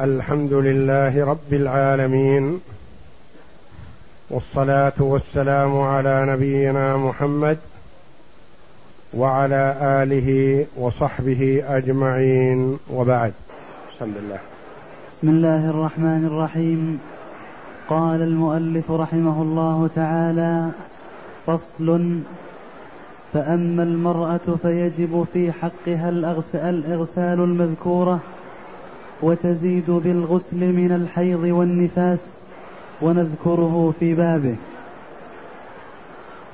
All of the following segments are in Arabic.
الحمد لله رب العالمين والصلاة والسلام على نبينا محمد وعلى آله وصحبه أجمعين وبعد. بسم الله بسم الله الرحمن الرحيم. قال المؤلف رحمه الله تعالى فصل فأما المرأة فيجب في حقها الإغسال المذكورة وتزيد بالغسل من الحيض والنفاس ونذكره في بابه.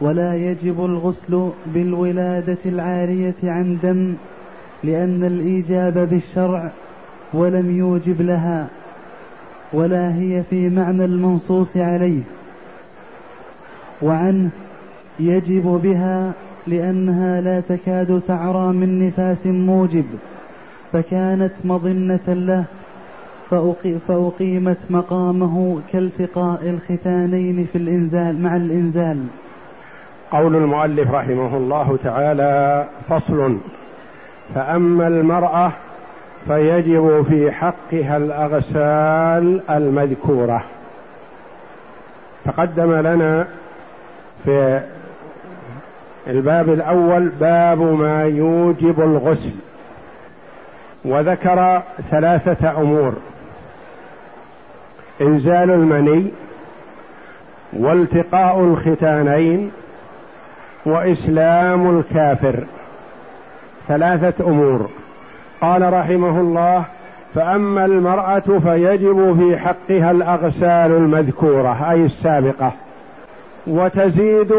ولا يجب الغسل بالولادة العارية عن دم لأن الإيجاب بالشرع ولم يوجب لها ولا هي في معنى المنصوص عليه. وعنه يجب بها لأنها لا تكاد تعرى من نفاس موجب. فكانت مظنة له فأقيمت مقامه كالتقاء الختانين في الإنزال مع الإنزال. قول المؤلف رحمه الله تعالى فصل فأما المرأة فيجب في حقها الأغسال المذكورة. تقدم لنا في الباب الأول باب ما يوجب الغسل. وذكر ثلاثة أمور. إنزال المني والتقاء الختانين وإسلام الكافر. ثلاثة أمور. قال رحمه الله فأما المرأة فيجب في حقها الأغسال المذكورة أي السابقة وتزيد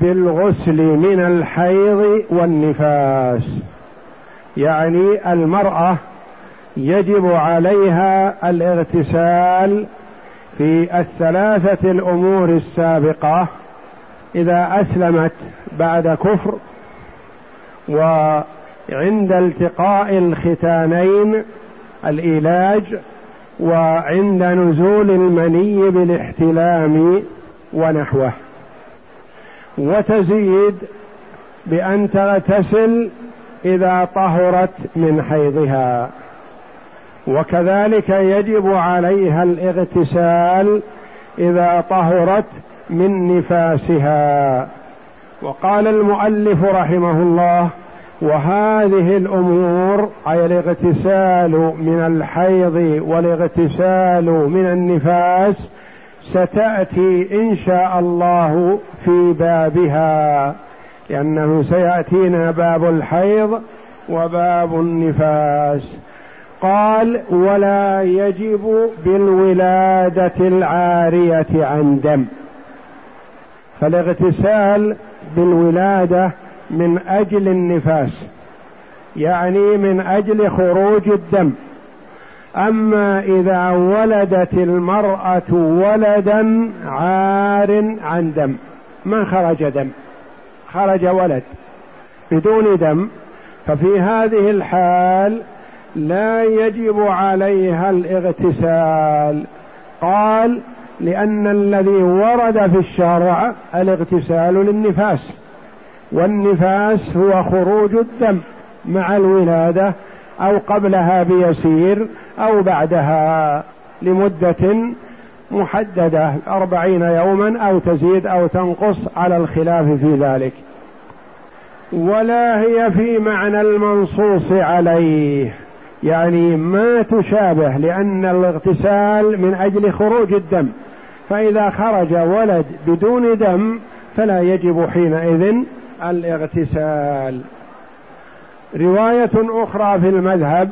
بالغسل من الحيض والنفاس. يعني المرأة يجب عليها الاغتسال في الثلاثة الأمور السابقة إذا أسلمت بعد كفر وعند التقاء الختانين الإيلاج وعند نزول المني بالاحتلام ونحوه. وتزيد بأن تغتسل إذا طهرت من حيضها. وكذلك يجب عليها الاغتسال إذا طهرت من نفاسها. وقال المؤلف رحمه الله وهذه الأمور أي الاغتسال من الحيض والاغتسال من النفاس ستأتي إن شاء الله في بابها. لأنه سيأتينا باب الحيض وباب النفاس. قال ولا يجب بالولادة العارية عن دم. فالاغتسال بالولادة من أجل النفاس يعني من أجل خروج الدم. أما إذا ولدت المرأة ولدا عار عن دم ما خرج دم؟ خرج ولد بدون دم ففي هذه الحال لا يجب عليها الاغتسال. قال لأن الذي ورد في الشرع الاغتسال للنفاس والنفاس هو خروج الدم مع الولادة أو قبلها بيسير أو بعدها لمدة محددة أربعين يوما أو تزيد أو تنقص على الخلاف في ذلك. ولا هي في معنى المنصوص عليه. يعني ما تشابه لأن الاغتسال من أجل خروج الدم. فإذا خرج ولد بدون دم فلا يجب حينئذ الاغتسال. رواية أخرى في المذهب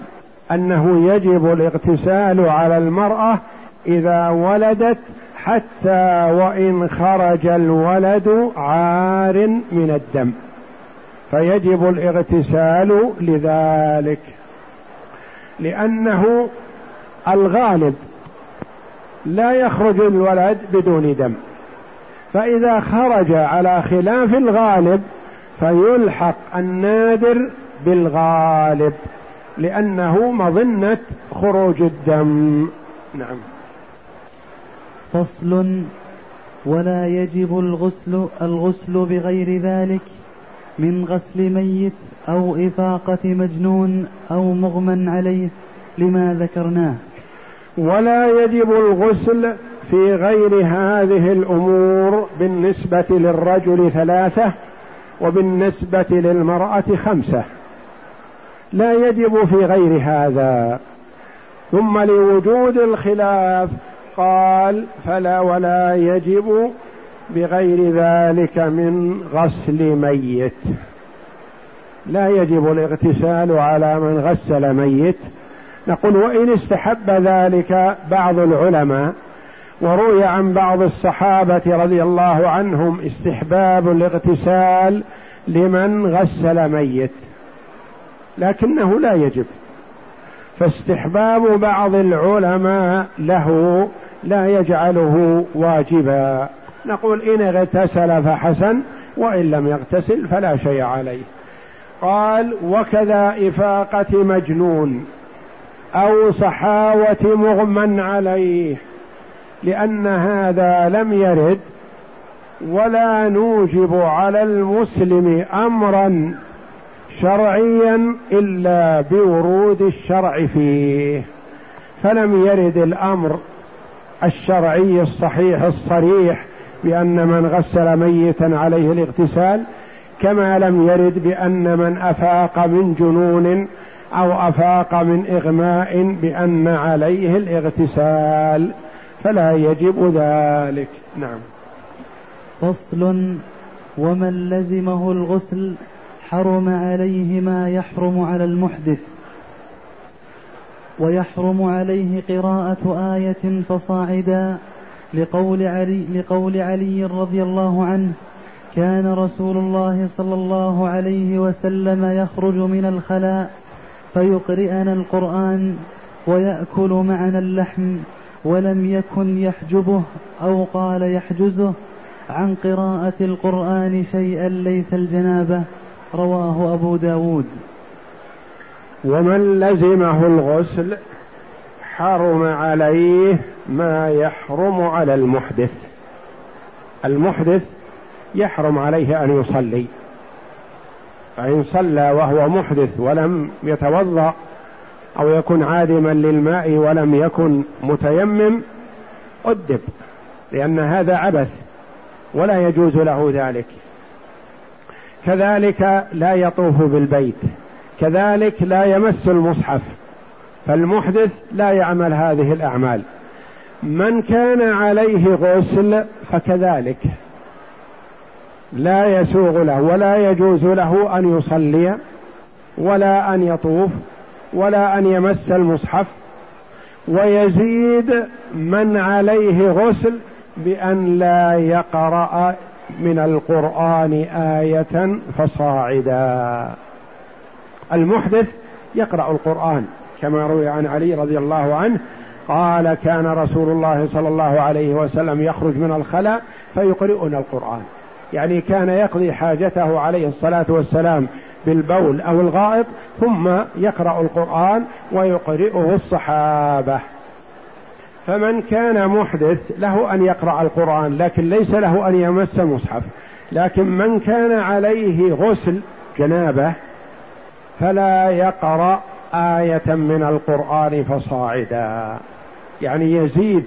أنه يجب الاغتسال على المرأة إذا ولدت حتى وإن خرج الولد عار من الدم. فيجب الاغتسال لذلك. لأنه الغالب لا يخرج الولد بدون دم. فإذا خرج على خلاف الغالب فيلحق النادر بالغالب لأنه مظنة خروج الدم. نعم. فصل ولا يجب الغسل الغسل بغير ذلك من غسل ميت أو إفاقة مجنون أو مغمى عليه لما ذكرناه. ولا يجب الغسل في غير هذه الأمور بالنسبة للرجل ثلاثة وبالنسبة للمرأة خمسة. لا يجب في غير هذا. ثم لوجود الخلاف قال فلا ولا يجب بغير ذلك من غسل ميت. لا يجب الاغتسال على من غسل ميت. نقول وإن استحب ذلك بعض العلماء وروي عن بعض الصحابة رضي الله عنهم استحباب الاغتسال لمن غسل ميت. لكنه لا يجب. فاستحباب بعض العلماء له لا يجعله واجبا. نقول إن اغتسل فحسن وإن لم يغتسل فلا شيء عليه. قال وكذا إفاقة مجنون أو صحاوة مغمى عليه لأن هذا لم يرد ولا نوجب على المسلم أمرا شرعيا إلا بورود الشرع فيه. فلم يرد الأمر الشرعي الصحيح الصريح بأن من غسل ميتا عليه الاغتسال كما لم يرد بأن من أفاق من جنون أو أفاق من إغماء بأن عليه الاغتسال فلا يجب ذلك. نعم. فصل ومن لزمه الغسل حرم عليه ما يحرم على المحدث. ويحرم عليه قراءة آية فصاعدا لقول علي لقول علي رضي الله عنه كان رسول الله صلى الله عليه وسلم يخرج من الخلاء فيقرئنا القرآن ويأكل معنا اللحم ولم يكن يحجبه أو قال يحجزه عن قراءة القرآن شيئا ليس الجنابة. رواه أبو داود. ومن لزمه الغسل حرم عليه ما يحرم على المحدث. المحدث يحرم عليه أن يصلي. فإن صلى وهو محدث ولم يتوضأ أو يكن عادما للماء ولم يكن متيمم أدب لأن هذا عبث ولا يجوز له ذلك. كذلك لا يطوف بالبيت. كذلك لا يمس المصحف فالمحدث لا يعمل هذه الأعمال. من كان عليه غسل فكذلك لا يسوغ له ولا يجوز له أن يصلي ولا أن يطوف ولا أن يمس المصحف. ويزيد من عليه غسل بأن لا يقرأ من القرآن آية فصاعدا. المحدث يقرأ القرآن كما روي عن علي رضي الله عنه قال كان رسول الله صلى الله عليه وسلم يخرج من الخلاء فيقرئنا القرآن. يعني كان يقضي حاجته عليه الصلاة والسلام بالبول أو الغائط ثم يقرأ القرآن ويقرئه الصحابة. فمن كان محدث له أن يقرأ القرآن لكن ليس له أن يمس المصحف لكن من كان عليه غسل جنابة فلا يقرأ آية من القرآن فصاعدا. يعني يزيد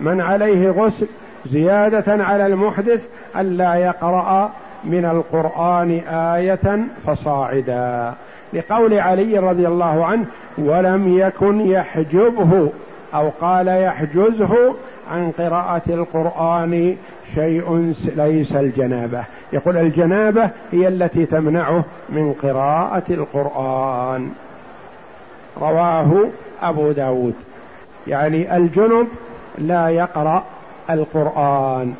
من عليه غسل زيادة على المحدث الا يقرأ من القرآن آية فصاعدا. لقول علي رضي الله عنه ولم يكن يحجبه أو قال يحجزه عن قراءة القرآن شيء ليس الجنابة. يقول الجنابة هي التي تمنعه من قراءة القرآن. رواه أبو داود. يعني الجنب لا يقرأ القرآن.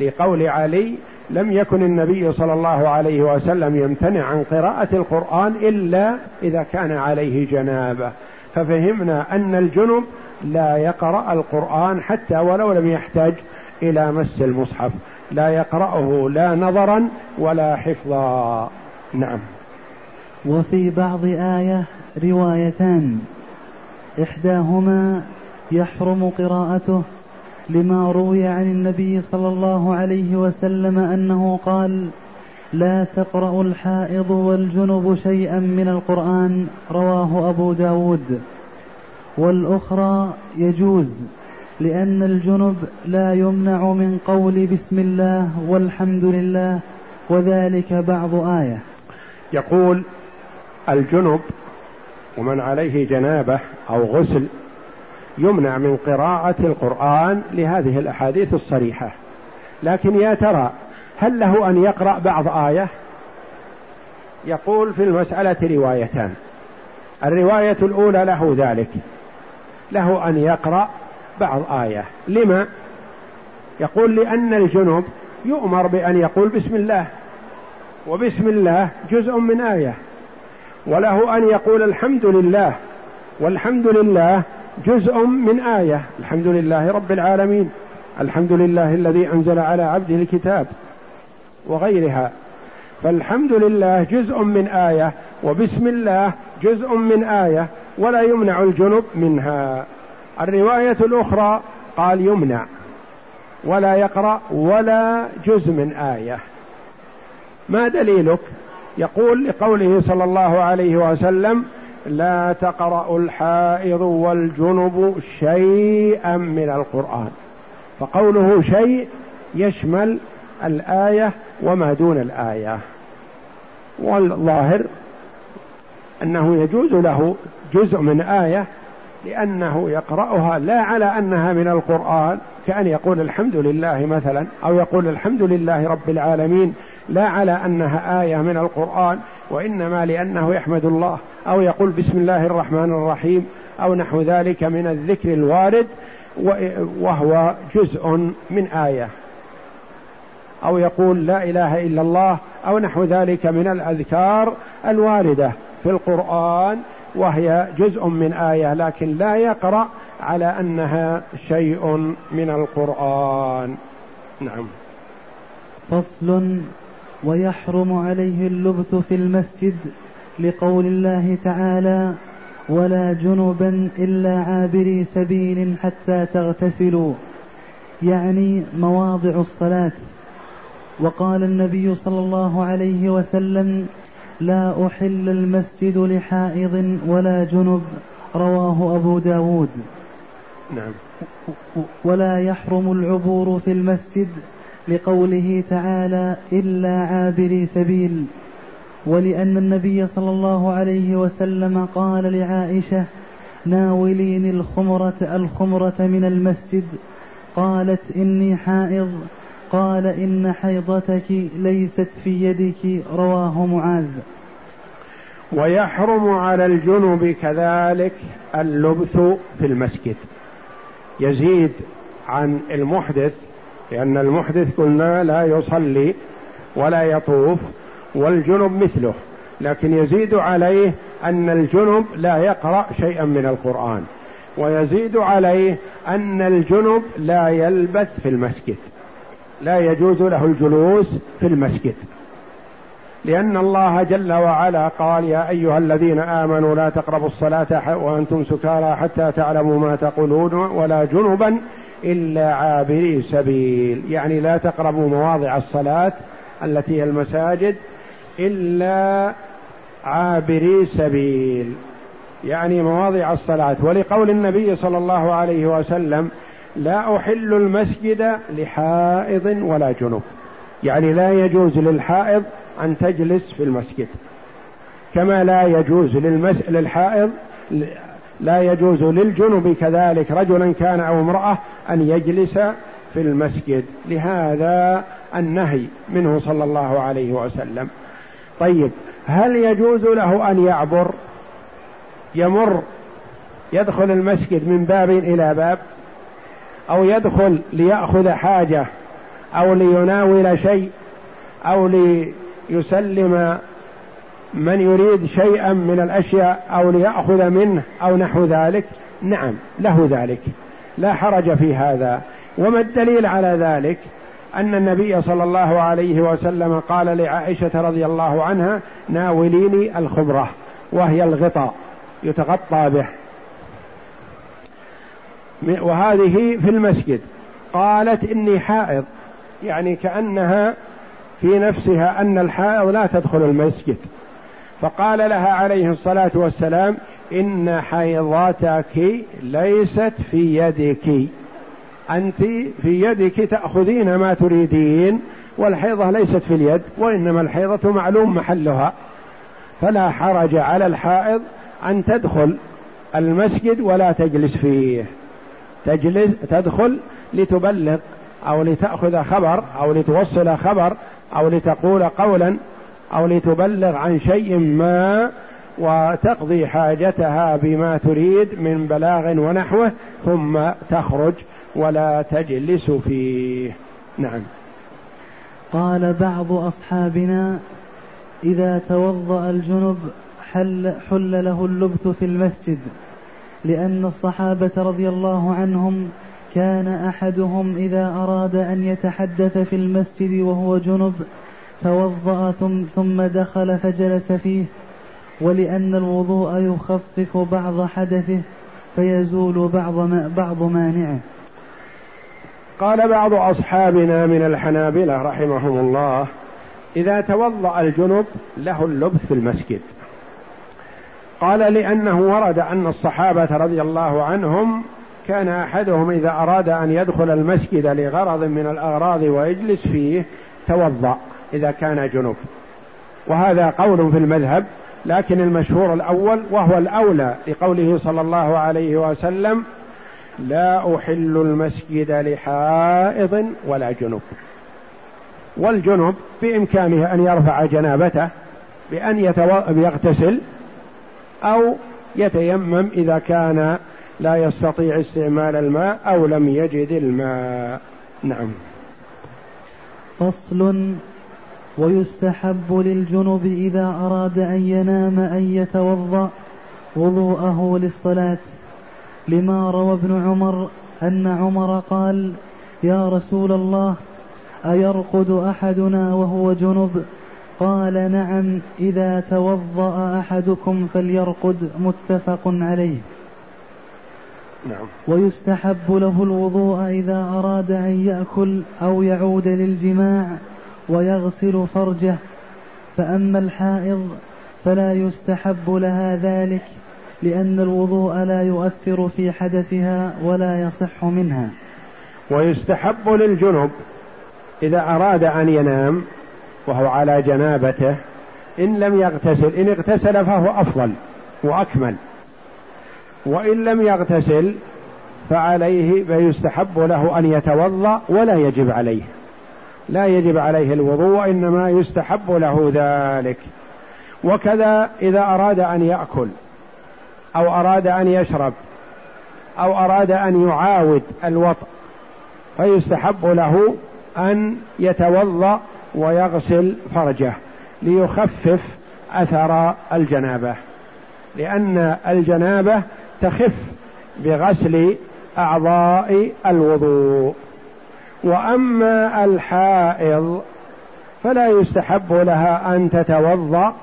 لقول علي لم يكن النبي صلى الله عليه وسلم يمتنع عن قراءة القرآن إلا إذا كان عليه جنابة. ففهمنا أن الجنب لا يقرأ القرآن حتى ولو لم يحتاج إلى مس المصحف. لا يقرأه لا نظرا ولا حفظا. نعم. وفي بعض آية روايتان. إحداهما يحرم قراءته لما روي عن النبي صلى الله عليه وسلم أنه قال لا تقرأ الحائض والجنب شيئا من القرآن. رواه أبو داود. والأخرى يجوز. لأن الجنب لا يمنع من قول بسم الله والحمد لله وذلك بعض آية. يقول الجنب ومن عليه جنابة أو غسل يمنع من قراءة القرآن لهذه الأحاديث الصريحة. لكن يا ترى هل له أن يقرأ بعض آية؟ يقول في المسألة روايتان. الرواية الأولى له ذلك. له أن يقرأ بعض آية. لما؟ يقول لأن الجنوب يؤمر بأن يقول بسم الله. وبسم الله جزء من آية. وله أن يقول الحمد لله. والحمد لله جزء من آية. الحمد لله رب العالمين. الحمد لله الذي أنزل على عبده الكتاب وغيرها. فالحمد لله جزء من آية وبسم الله جزء من آية ولا يمنع الجنب منها. الرواية الأخرى قال يمنع ولا يقرأ ولا جزء من آية. ما دليلك؟ يقول لقوله صلى الله عليه وسلم لا تقرأ الحائض والجنب شيئا من القرآن فقوله شيء يشمل الآية وما دون الآية. والظاهر أنه يجوز له جزء من آية لأنه يقرأها لا على أنها من القرآن كأن يقول الحمد لله مثلا أو يقول الحمد لله رب العالمين لا على أنها آية من القرآن وإنما لأنه يحمد الله أو يقول بسم الله الرحمن الرحيم أو نحو ذلك من الذكر الوارد وهو جزء من آية. أو يقول لا إله إلا الله أو نحو ذلك من الأذكار الواردة في القرآن وهي جزء من آية لكن لا يقرأ على أنها شيء من القرآن. نعم. فصل ويحرم عليه اللبث في المسجد لقول الله تعالى ولا جنبا إلا عابري سبيل حتى تغتسلوا. يعني مواضع الصلاة. وقال النبي صلى الله عليه وسلم لا أحل المسجد لحائض ولا جنب رواه أبو داود. نعم. ولا يحرم العبور في المسجد لقوله تعالى إلا عابري سبيل. ولأن النبي صلى الله عليه وسلم قال لعائشة ناوليني الخمرة الخمرة من المسجد. قالت إني حائض قال إن حيضتك ليست في يدك رواه معاذ. ويحرم على الجنب كذلك اللبث في المسجد. يزيد عن المحدث لأن المحدث قلنا لا يصلي ولا يطوف والجنب مثله. لكن يزيد عليه أن الجنب لا يقرأ شيئا من القرآن. ويزيد عليه أن الجنب لا يلبث في المسجد. لا يجوز له الجلوس في المسجد. لأن الله جل وعلا قال يا أيها الذين آمنوا لا تقربوا الصلاة وأنتم سكارى حتى تعلموا ما تقولون ولا جنبا إلا عابري سبيل. يعني لا تقربوا مواضع الصلاة التي هي المساجد إلا عابري سبيل. يعني مواضع الصلاة. ولقول النبي صلى الله عليه وسلم لا أحل المسجد لحائض ولا جنوب يعني لا يجوز للحائض أن تجلس في المسجد. كما لا يجوز للمس... للحائض لا يجوز للجنب كذلك. رجلا كان أو امرأة أن يجلس في المسجد. لهذا النهي منه صلى الله عليه وسلم. طيب هل يجوز له أن يعبر؟ يمر يدخل المسجد من باب إلى باب؟ أو يدخل ليأخذ حاجة أو ليناول شيء أو ليسلم من يريد شيئا من الأشياء أو ليأخذ منه أو نحو ذلك. نعم له ذلك. لا حرج في هذا. وما الدليل على ذلك؟ أن النبي صلى الله عليه وسلم قال لعائشة رضي الله عنها ناوليني الخبرة وهي الغطاء يتغطى به. وهذه في المسجد. قالت إني حائض. يعني كأنها في نفسها أن الحائض لا تدخل المسجد. فقال لها عليه الصلاة والسلام إن حيضتك ليست في يدك. أنت في يدك تأخذين ما تريدين والحيضة ليست في اليد وإنما الحيضة معلوم محلها. فلا حرج على الحائض أن تدخل المسجد ولا تجلس فيه. تجلس تدخل لتبلغ أو لتأخذ خبر أو لتوصل خبر أو لتقول قولا أو لتبلغ عن شيء ما وتقضي حاجتها بما تريد من بلاغ ونحوه ثم تخرج ولا تجلس فيه. نعم. قال بعض أصحابنا إذا توضأ الجنب حل, حل له اللبث في المسجد. لأن الصحابة رضي الله عنهم كان أحدهم إذا أراد أن يتحدث في المسجد وهو جنب توضأ ثم, ثم دخل فجلس فيه ولأن الوضوء يخفف بعض حدثه فيزول بعض ما بعض مانعه. قال بعض أصحابنا من الحنابلة رحمهم الله إذا توضأ الجنب له اللبث في المسجد. قال لأنه ورد أن الصحابة رضي الله عنهم كان أحدهم إذا أراد أن يدخل المسجد لغرض من الأغراض ويجلس فيه توضأ إذا كان جنب. وهذا قول في المذهب لكن المشهور الأول وهو الأولى لقوله صلى الله عليه وسلم لا أحل المسجد لحائض ولا جنب. والجنب بإمكانه أن يرفع جنابته بأن يغتسل أو يتيمم إذا كان لا يستطيع استعمال الماء أو لم يجد الماء. نعم. فصل. ويستحب للجنب إذا أراد أن ينام أن يتوضأ وضوءه للصلاة. لما روى ابن عمر أن عمر قال يا رسول الله أيرقد أحدنا وهو جنب قال نعم إذا توضأ أحدكم فليرقد متفق عليه. نعم. ويستحب له الوضوء إذا أراد أن يأكل أو يعود للجماع ويغسل فرجه. فأما الحائض فلا يستحب لها ذلك لأن الوضوء لا يؤثر في حدثها ولا يصح منها. ويستحب للجنب إذا أراد أن ينام وهو على جنابته إن لم يغتسل إن اغتسل فهو أفضل وأكمل. وإن لم يغتسل فعليه فيستحب له أن يتوضأ ولا يجب عليه. لا يجب عليه الوضوء وإنما يستحب له ذلك. وكذا إذا أراد أن يأكل أو أراد أن يشرب أو أراد أن يعاود الوطء فيستحب له أن يتوضأ ويغسل فرجه ليخفف أثر الجنابة لأن الجنابة تخف بغسل أعضاء الوضوء. وأما الحائض فلا يستحب لها أن تتوضأ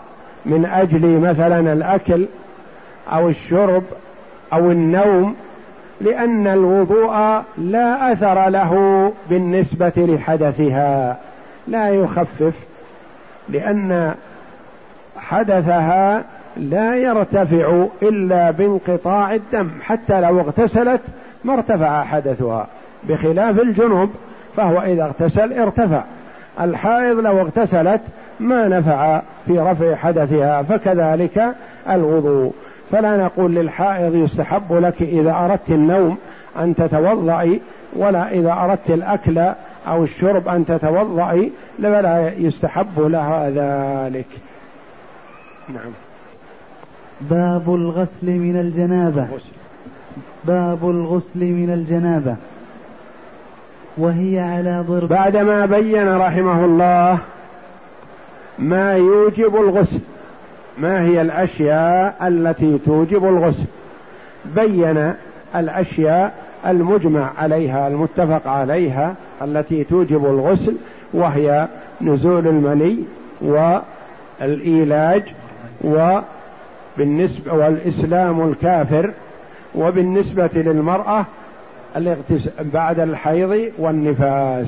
من أجل مثلا الأكل أو الشرب أو النوم لأن الوضوء لا أثر له بالنسبة لحدثها. لا يخفف لأن حدثها لا يرتفع إلا بانقطاع الدم حتى لو اغتسلت ما ارتفع حدثها بخلاف الجنوب فهو إذا اغتسل ارتفع. الحائض لو اغتسلت ما نفع في رفع حدثها فكذلك الوضوء فلا نقول للحائض يستحب لك إذا أردت النوم أن تتوضئي ولا إذا أردت الأكل أو الشرب أن تتوضئي ولا يستحب لها ذلك. نعم. باب الغسل من الجنابة. باب الغسل من الجنابة. وهي على ضرب. بعدما بين رحمه الله ما يوجب الغسل. ما هي الأشياء التي توجب الغسل؟ بين الأشياء المجمع عليها المتفق عليها التي توجب الغسل وهي نزول المني والإيلاج وبالنسبه والإسلام الكافر وبالنسبة للمرأة بعد الحيض والنفاس.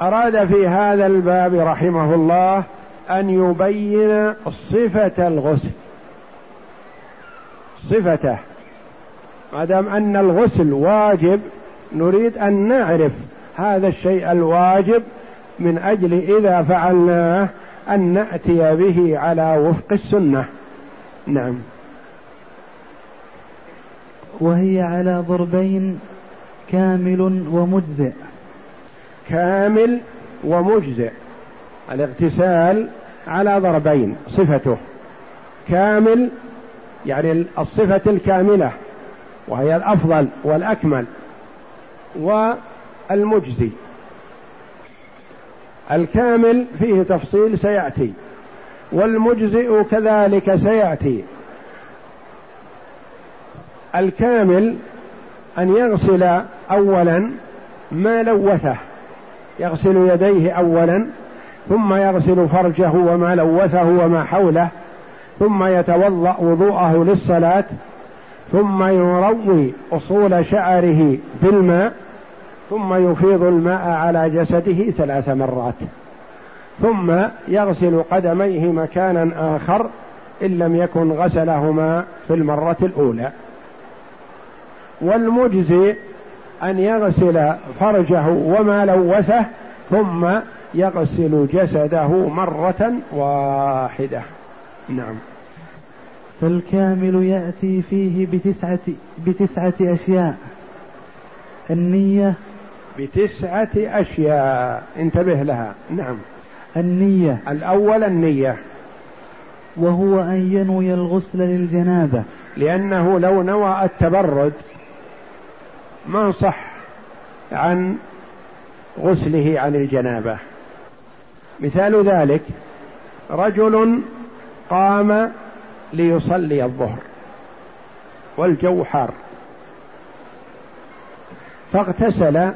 أراد في هذا الباب رحمه الله أن يبين صفة الغسل. صفته. ما دام أن الغسل واجب نريد أن نعرف هذا الشيء الواجب من أجل إذا فعلناه أن نأتي به على وفق السنة. نعم. وهي على ضربين كامل ومجزئ. كامل ومجزئ. الاغتسال على ضربين صفته. كامل يعني الصفة الكاملة. وهي الأفضل والأكمل والمجزي. الكامل فيه تفصيل سيأتي والمجزئ كذلك سيأتي. الكامل أن يغسل أولا ما لوثه يغسل يديه أولا ثم يغسل فرجه وما لوثه وما حوله ثم يتوضأ وضوءه للصلاة ثم يروي أصول شعره بالماء ثم يفيض الماء على جسده ثلاث مرات. ثم يغسل قدميه مكانا آخر إن لم يكن غسلهما في المرة الأولى. والمجزي أن يغسل فرجه وما لوثه ثم يغسل جسده مرة واحدة. نعم. فالكامل يأتي فيه بتسعة بتسعة أشياء. النية بتسعة أشياء. انتبه لها. نعم. النية. الأول النية. وهو أن ينوي الغسل للجنابة. لأنه لو نوى التبرد ما صح عن غسله عن الجنابة. مثال ذلك رجل قام ليصلي الظهر والجو حار فاغتسل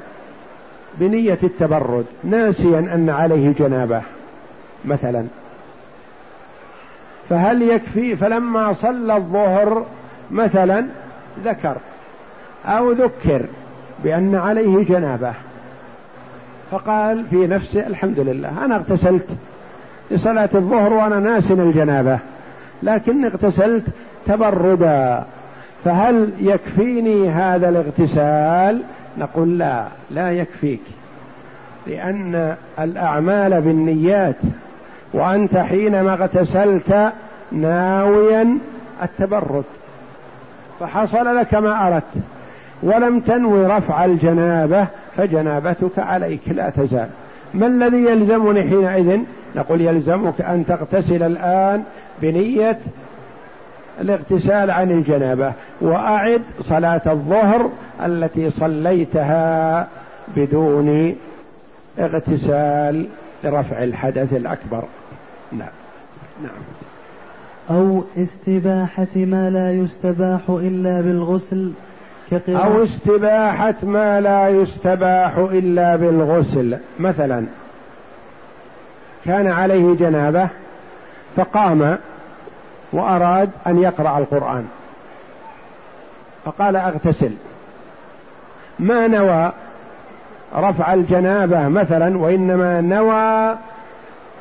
بنية التبرد ناسيا أن عليه جنابة مثلا. فهل يكفي فلما صلى الظهر مثلا ذكر أو ذكر بأن عليه جنابه؟ فقال في نفسه الحمد لله أنا اغتسلت لصلاة الظهر وأنا ناس الجنابة. لكن اغتسلت تبردا. فهل يكفيني هذا الاغتسال؟ نقول لا لا يكفيك. لأن الأعمال بالنيات وأنت حينما اغتسلت ناويا التبرد. فحصل لك ما أردت. ولم تنوي رفع الجنابة فجنابتك عليك لا تزال. ما الذي يلزمني حينئذ؟ نقول يلزمك أن تغتسل الآن بنية الاغتسال عن الجنابة وأعد صلاة الظهر التي صليتها بدون اغتسال لرفع الحدث الأكبر. نعم. نعم. أو استباحة ما لا يستباح إلا بالغسل. أو استباحة ما لا يستباح إلا بالغسل. مثلا كان عليه جنابة فقام وأراد أن يقرأ القرآن. فقال أغتسل. ما نوى رفع الجنابة مثلا وإنما نوى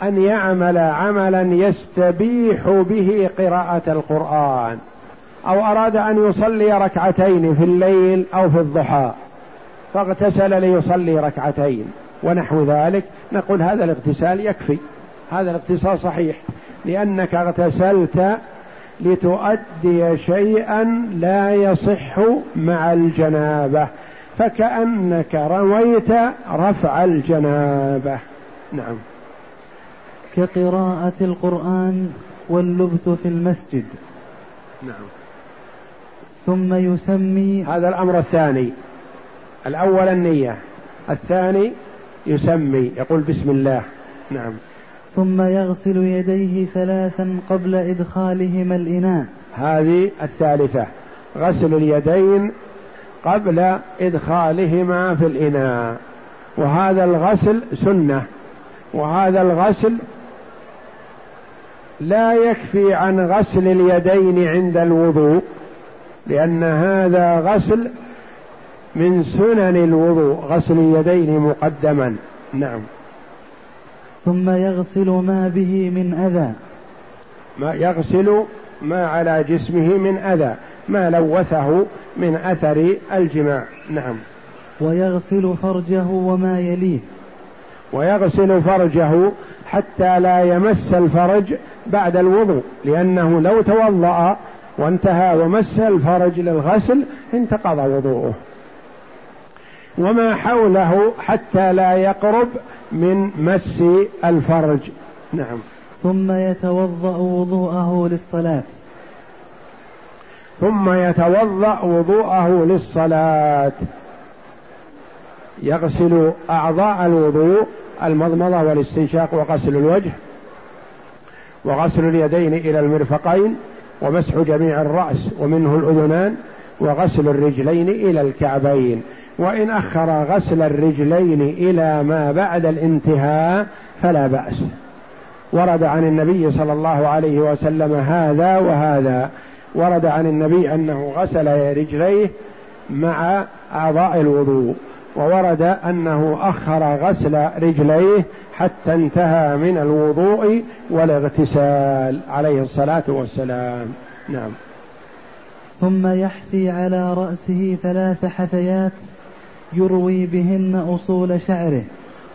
أن يعمل عملا يستبيح به قراءة القرآن. أو أراد أن يصلي ركعتين في الليل أو في الضحى فاغتسل ليصلي ركعتين. ونحو ذلك نقول هذا الاغتسال يكفي. هذا الاغتسال صحيح لأنك اغتسلت لتؤدي شيئا لا يصح مع الجنابة فكأنك رويت رفع الجنابة. نعم. كقراءة القرآن واللبث في المسجد. نعم. ثم يسمي هذا الأمر الثاني. الأول النية الثاني يسمي يقول بسم الله. نعم. ثم يغسل يديه ثلاثا قبل إدخالهما الإناء. هذه الثالثة غسل اليدين قبل إدخالهما في الإناء. وهذا الغسل سنة. وهذا الغسل لا يكفي عن غسل اليدين عند الوضوء. لأن هذا غسل من سنن الوضوء غسل اليدين مقدما. نعم. ثم يغسل ما به من أذى. ما يغسل ما على جسمه من أذى ما لوثه من أثر الجماع. نعم. ويغسل فرجه وما يليه. ويغسل فرجه حتى لا يمس الفرج بعد الوضوء لأنه لو توضأ وانتهى ومس الفرج للغسل انتقض وضوءه. وما حوله حتى لا يقرب من مس الفرج. نعم. ثم يتوضأ وضوءه للصلاة. ثم يتوضأ وضوءه للصلاة. يغسل أعضاء الوضوء المضمضة والاستنشاق وغسل الوجه وغسل اليدين إلى المرفقين ومسح جميع الرأس ومنه الأذنان وغسل الرجلين إلى الكعبين. وإن أخر غسل الرجلين إلى ما بعد الانتهاء فلا بأس. ورد عن النبي صلى الله عليه وسلم هذا وهذا. ورد عن النبي أنه غسل رجليه مع أعضاء الوضوء. وورد أنه أخر غسل رجليه حتى انتهى من الوضوء والاغتسال عليه الصلاة والسلام. نعم. ثم يحثي على رأسه ثلاث حثيات يروي بهن أصول شعره.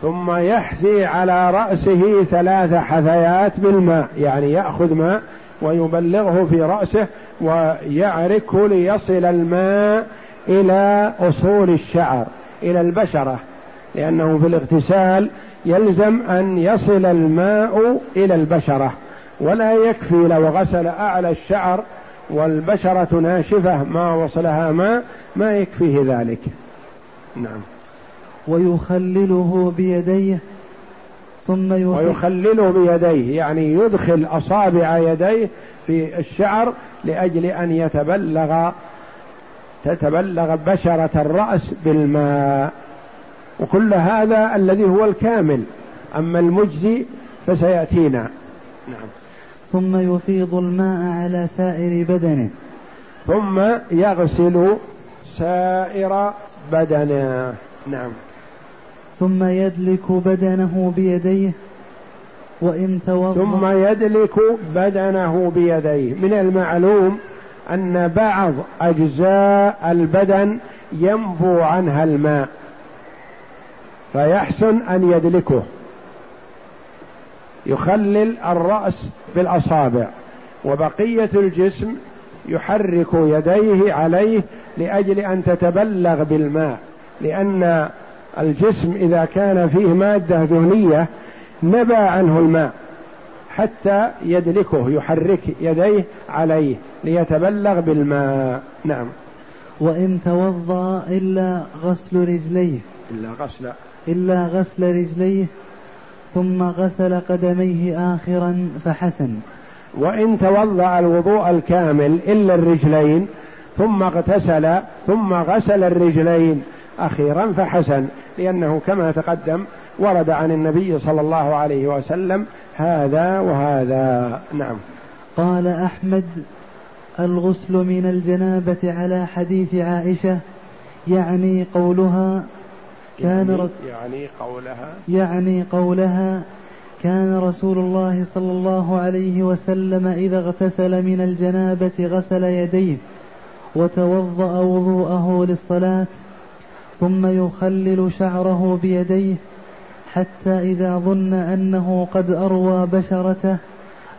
ثم يحثي على رأسه ثلاث حثيات بالماء يعني يأخذ ماء ويبلغه في رأسه ويعركه ليصل الماء إلى أصول الشعر. إلى البشرة لأنه في الاغتسال يلزم أن يصل الماء إلى البشرة ولا يكفي لو غسل أعلى الشعر والبشرة ناشفة ما وصلها ماء ما يكفيه ذلك. نعم. ويخلله بيديه ثم ويخلله بيديه يعني يدخل أصابع يديه في الشعر لأجل أن يتبلغ تتبلغ بشرة الرأس بالماء. وكل هذا الذي هو الكامل. أما المجزي فسيأتينا. نعم. ثم يفيض الماء على سائر بدنه. ثم يغسل سائر بدنه. نعم. ثم يدلك بدنه بيديه. وإن توضأ ثم يدلك بدنه بيديه. من المعلوم أن بعض أجزاء البدن ينبو عنها الماء فيحسن أن يدلكه. يخلل الرأس بالأصابع وبقية الجسم يحرك يديه عليه لأجل أن تتبلغ بالماء لأن الجسم إذا كان فيه مادة دهنيه نبى عنه الماء. حتى يدلكه يحرك يديه عليه ليتبلغ بالماء. نعم. وإن توضأ إلا غسل رجليه. إلا غسل. إلا غسل رجليه ثم غسل قدميه آخرا فحسن. وإن توضأ الوضوء الكامل إلا الرجلين ثم اغتسل ثم غسل الرجلين أخيرا فحسن لأنه كما تقدم ورد عن النبي صلى الله عليه وسلم هذا وهذا. نعم. قال أحمد الغسل من الجنابة على حديث عائشة يعني قولها كان يعني, يعني قولها. يعني قولها كان رسول الله صلى الله عليه وسلم إذا اغتسل من الجنابة غسل يديه وتوضأ وضوءه للصلاة ثم يخلل شعره بيديه حتى إذا ظن أنه قد أروى بشرته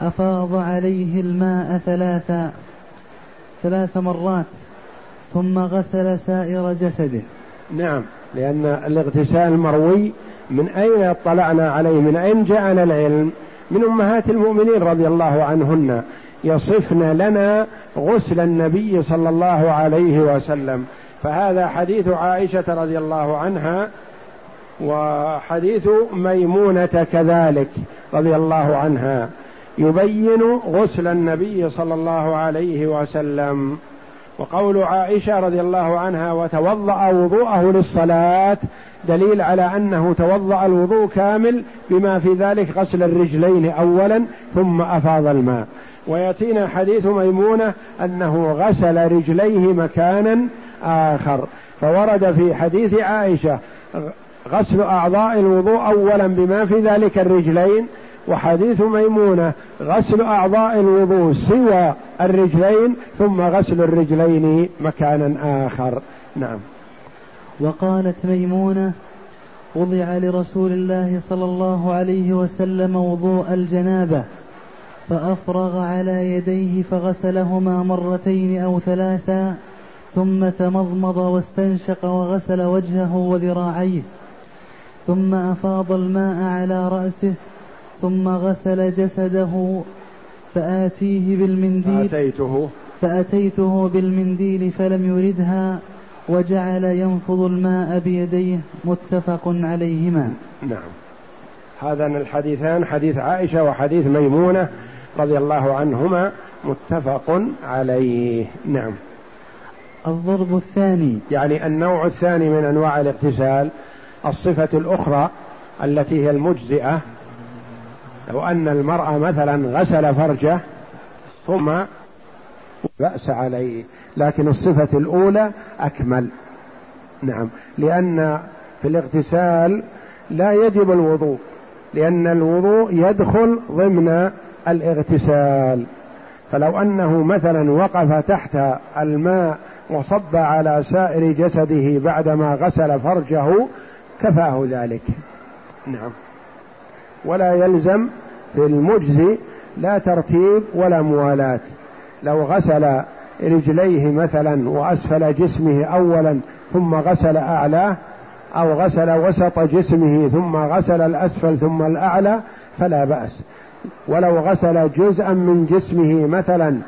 أفاض عليه الماء ثلاثا ثلاث مرات ثم غسل سائر جسده. نعم لأن الاغتسال مروي من أين اطلعنا عليه؟ من أين جاءنا العلم؟ من أمهات المؤمنين رضي الله عنهن. يصفن لنا غسل النبي صلى الله عليه وسلم. فهذا حديث عائشة رضي الله عنها وحديث ميمونة كذلك رضي الله عنها يبين غسل النبي صلى الله عليه وسلم. وقول عائشة رضي الله عنها وتوضأ وضوءه للصلاة دليل على أنه توضأ الوضوء كامل بما في ذلك غسل الرجلين اولا ثم أفاض الماء. ويأتينا حديث ميمونة أنه غسل رجليه مكانا آخر. فورد في حديث عائشة غسل أعضاء الوضوء اولا بما في ذلك الرجلين وحديث ميمونة غسل أعضاء الوضوء سوى الرجلين ثم غسل الرجلين مكانا آخر. نعم. وقالت ميمونة وضع لرسول الله صلى الله عليه وسلم وضوء الجنابة فأفرغ على يديه فغسلهما مرتين أو ثلاثا ثم تمضمض واستنشق وغسل وجهه وذراعيه. ثم أفاض الماء على رأسه ثم غسل جسده فآتيه بالمنديل فأتيته. فأتيته بالمنديل فلم يردها وجعل ينفض الماء بيديه متفق عليهما. نعم. هذان الحديثان حديث عائشة وحديث ميمونة رضي الله عنهما متفق عليه. نعم. الضرب الثاني. يعني النوع الثاني من أنواع الاغتسال الصفة الأخرى التي هي المجزئة. لو أن المرأة مثلا غسل فرجه ثم بأس عليه لكن الصفة الأولى أكمل. نعم. لأن في الاغتسال لا يجب الوضوء لأن الوضوء يدخل ضمن الاغتسال. فلو أنه مثلا وقف تحت الماء وصب على سائر جسده بعدما غسل فرجه كفاه ذلك. نعم. ولا يلزم في المجزي لا ترتيب ولا موالاه لو غسل رجليه مثلا وأسفل جسمه اولا ثم غسل أعلاه أو غسل وسط جسمه ثم غسل الأسفل ثم الأعلى فلا بأس. ولو غسل جزءا من جسمه مثلا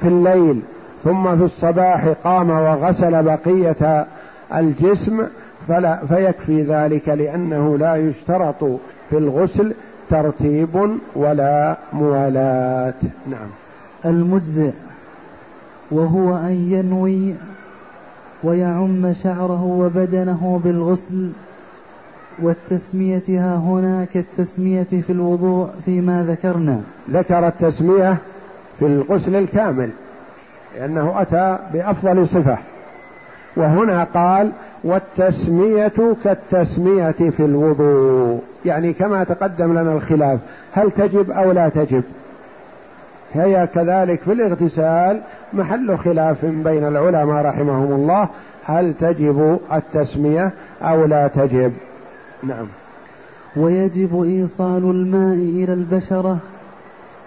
في الليل ثم في الصباح قام وغسل بقية الجسم فلا فيكفي ذلك لأنه لا يشترط في الغسل ترتيب ولا موالاه نعم. المجزئ وهو أن ينوي ويعم شعره وبدنه بالغسل والتسمية ها هنا كالتسمية في الوضوء فيما ذكرنا. ذكر التسمية في الغسل الكامل لأنه أتى بأفضل صفة. وهنا قال والتسمية كالتسمية في الوضوء. يعني كما تقدم لنا الخلاف هل تجب أو لا تجب؟ هي كذلك في الاغتسال محل خلاف بين العلماء رحمهم الله هل تجب التسمية أو لا تجب؟ نعم. ويجب إيصال الماء إلى البشرة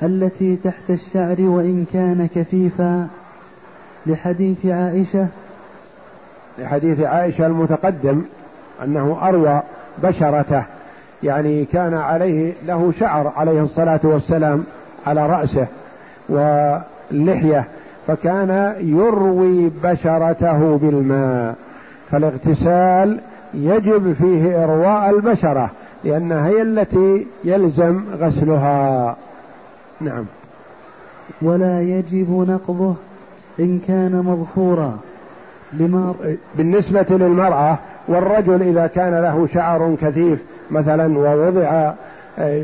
التي تحت الشعر وإن كان كثيفا. لحديث عائشة لحديث عائشة المتقدم أنه أروى بشرته يعني كان عليه له شعر عليه الصلاة والسلام على رأسه واللحية فكان يروي بشرته بالماء فالاغتسال يجب فيه إرواء البشرة لأنها هي التي يلزم غسلها. نعم. ولا يجب نقضه إن كان مظفورا بالنسبة للمرأة والرجل إذا كان له شعر كثيف مثلا ووضع آه،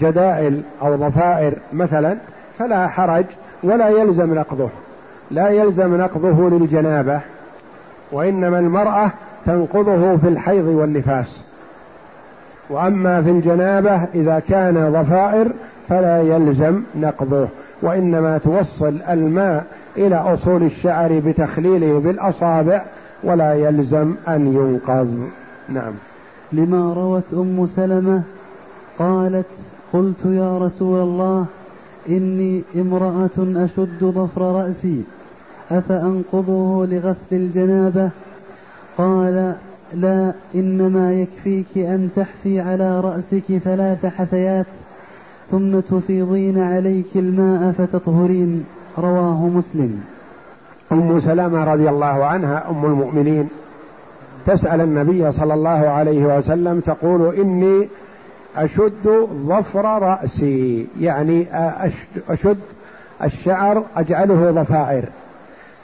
جدائل أو ضفائر مثلا فلا حرج ولا يلزم نقضه. لا يلزم نقضه للجنابة وإنما المرأة تنقضه في الحيض والنفاس. وأما في الجنابة إذا كان ضفائر فلا يلزم نقضه. وإنما توصل الماء إلى أصول الشعر بتخليله بالأصابع ولا يلزم أن ينقض نعم. لما روت أم سلمة قالت قلت يا رسول الله إني امرأة أشد ظفر رأسي أفأنقضه لغسل الجنابة؟ قال لا إنما يكفيك أن تحثي على رأسك ثلاث حثيات ثم تفيضين عليك الماء فتطهرين. رواه مسلم. أم سلمة رضي الله عنها أم المؤمنين تسأل النبي صلى الله عليه وسلم تقول إني أشد ظفر رأسي يعني اشد الشعر أجعله ضفائر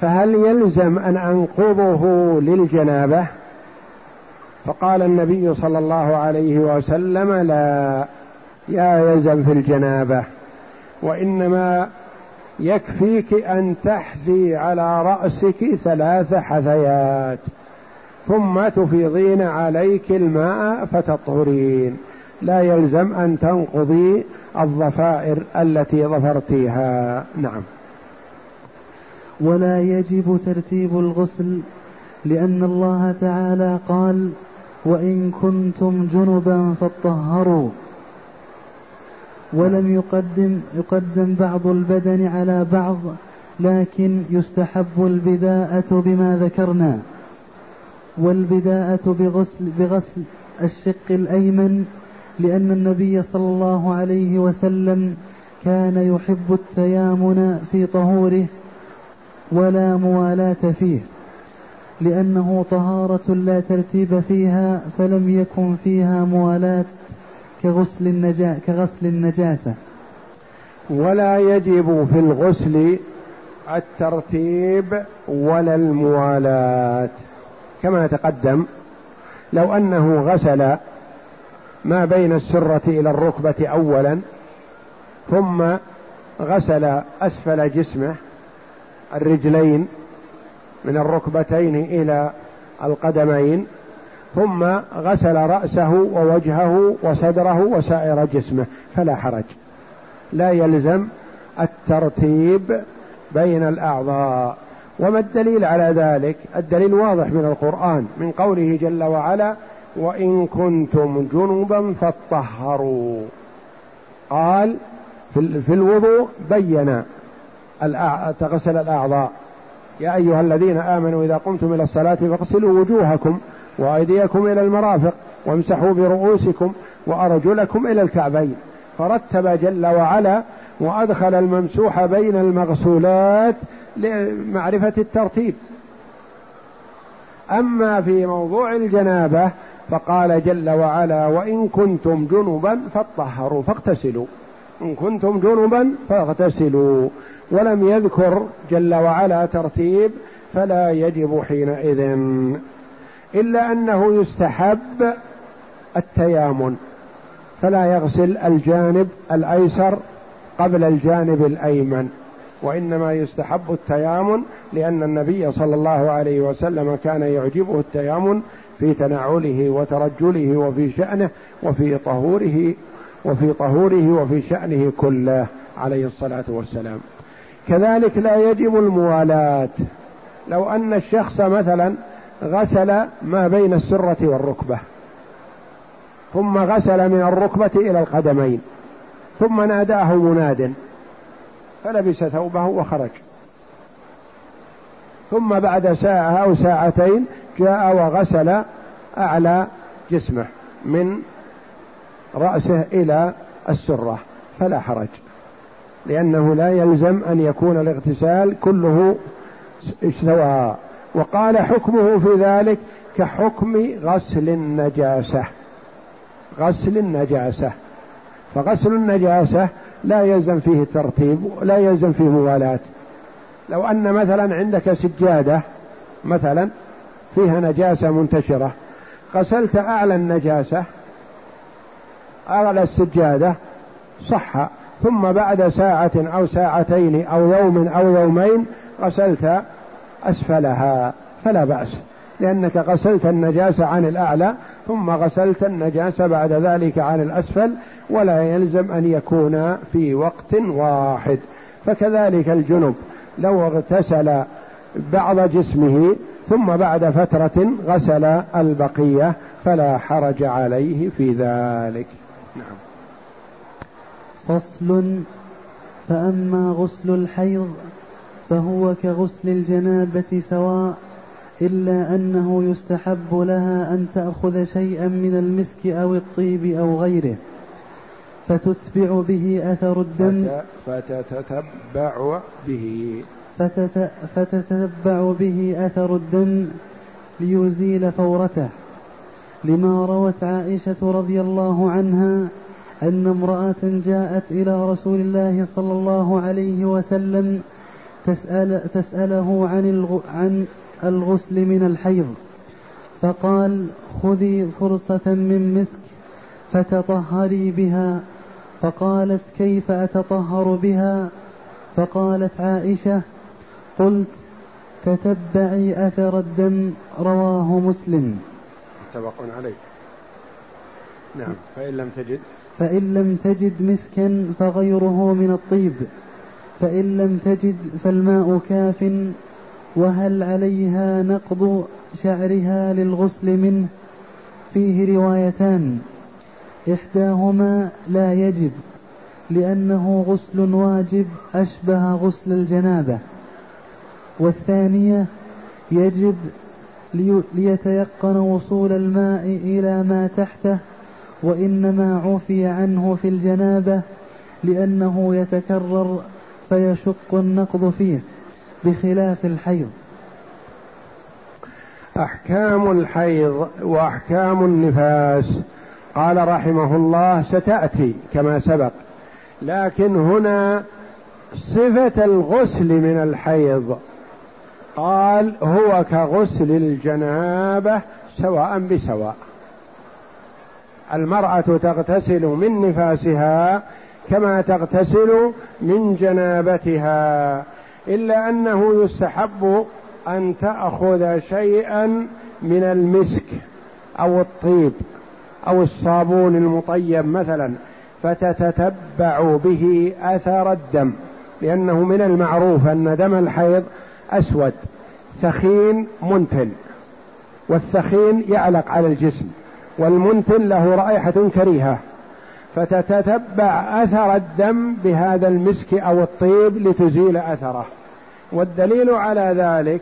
فهل يلزم أن أنقضه للجنابة؟ فقال النبي صلى الله عليه وسلم لا يا يلزم في الجنابة وإنما يكفيك أن تحذي على رأسك ثلاث حثيات ثم تفيضين عليك الماء فتطهرين. لا يلزم أن تنقضي الظفائر التي ظفرتيها. نعم. ولا يجب ترتيب الغسل لأن الله تعالى قال وإن كنتم جنبا فاطهروا. ولم يقدم يقدم بعض البدن على بعض لكن يستحب البداءة بما ذكرنا. والبداءة بغسل بغسل الشق الأيمن لأن النبي صلى الله عليه وسلم كان يحب التيامن في طهوره ولا موالاة فيه لأنه طهارة لا ترتيب فيها فلم يكن فيها موالاة كغسل النجا كغسل النجاسة. ولا يجب في الغسل الترتيب ولا الموالاة كما تقدم لو أنه غسل ما بين السرة إلى الركبة أولا ثم غسل أسفل جسمه الرجلين من الركبتين إلى القدمين ثم غسل رأسه ووجهه وصدره وسائر جسمه فلا حرج. لا يلزم الترتيب بين الأعضاء. وما الدليل على ذلك؟ الدليل واضح من القرآن من قوله جل وعلا وإن كنتم جنبا فاطهروا قال في الوضوء بين تغسل الأعضاء يا أيها الذين آمنوا إذا قمتم إلى الصلاة فاغسلوا وجوهكم وأيديكم إلى المرافق وامسحوا برؤوسكم وأرجلكم إلى الكعبين. فرتب جل وعلا وأدخل الممسوح بين المغسولات لمعرفة الترتيب. أما في موضوع الجنابة فقال جل وعلا وإن كنتم جنبا فاطهروا فاغتسلوا. إن كنتم جنبا فاغتسلوا. ولم يذكر جل وعلا ترتيب فلا يجب حينئذ. إلا أنه يستحب التيامن فلا يغسل الجانب الأيسر قبل الجانب الأيمن وإنما يستحب التيامن لأن النبي صلى الله عليه وسلم كان يعجبه التيامن في تنعله وترجله وفي شأنه وفي طهوره وفي طهوره وفي شأنه كله عليه الصلاة والسلام. كذلك لا يجب الموالاة. لو أن الشخص مثلا غسل ما بين السرة والركبة. ثم غسل من الركبة إلى القدمين. ثم ناداه مناد. فلبس ثوبه وخرج. ثم بعد ساعة أو ساعتين جاء وغسل أعلى جسمه من رأسه إلى السرة فلا حرج. لأنه لا يلزم أن يكون الاغتسال كله سواء. وقال حكمه في ذلك كحكم غسل النجاسة. غسل النجاسة. فغسل النجاسة لا يلزم فيه الترتيب لا يلزم فيه موالاة. لو أن مثلا عندك سجادة مثلا فيها نجاسة منتشرة غسلت أعلى النجاسة أعلى السجادة صح. ثم بعد ساعة أو ساعتين أو يوم أو يومين غسلت أسفلها فلا بأس. لأنك غسلت النجاسة عن الأعلى ثم غسلت النجاسة بعد ذلك عن الأسفل ولا يلزم أن يكون في وقت واحد. فكذلك الجنب لو اغتسل بعض جسمه ثم بعد فترة غسل البقية فلا حرج عليه في ذلك. نعم. فصل فأما غسل الحيض فهو كغسل الجنابة سواء إلا أنه يستحب لها أن تأخذ شيئا من المسك أو الطيب أو غيره فتتبع به أثر الدم. فتتتبع به. فتت فتتتبع به أثر الدم ليزيل فورته. لما روت عائشة رضي الله عنها أن امرأة جاءت إلى رسول الله صلى الله عليه وسلم تسأل تسأله عن عن الغسل من الحيض. فقال خذي فرصة من مسك فتطهري بها. فقالت كيف أتطهر بها؟ فقالت عائشة قلت تتبعي أثر الدم رواه مسلم. متفق عليه. نعم. فإن لم تجد؟ فإن لم تجد مسكا فغيره من الطيب. فإن لم تجد فالماء كاف وهل عليها نقض شعرها للغسل منه؟ فيه روايتان. إحداهما لا يجب لأنه غسل واجب أشبه غسل الجنابة. والثانية يجب ليتيقن وصول الماء إلى ما تحته وإنما عفي عنه في الجنابة لأنه يتكرر فيشق النقض فيه بخلاف الحيض. أحكام الحيض وأحكام النفاس. قال رحمه الله ستأتي كما سبق. لكن هنا صفة الغسل من الحيض. قال هو كغسل الجنابة سواء بسواء. المرأة تغتسل من نفاسها كما تغتسل من جنابتها إلا أنه يستحب أن تأخذ شيئا من المسك أو الطيب أو الصابون المطيب مثلا فتتتبع به أثر الدم لأنه من المعروف أن دم الحيض أسود ثخين منتن والثخين يعلق على الجسم والمنتن له رائحة كريهة. فتتتبع أثر الدم بهذا المسك أو الطيب لتزيل أثره. والدليل على ذلك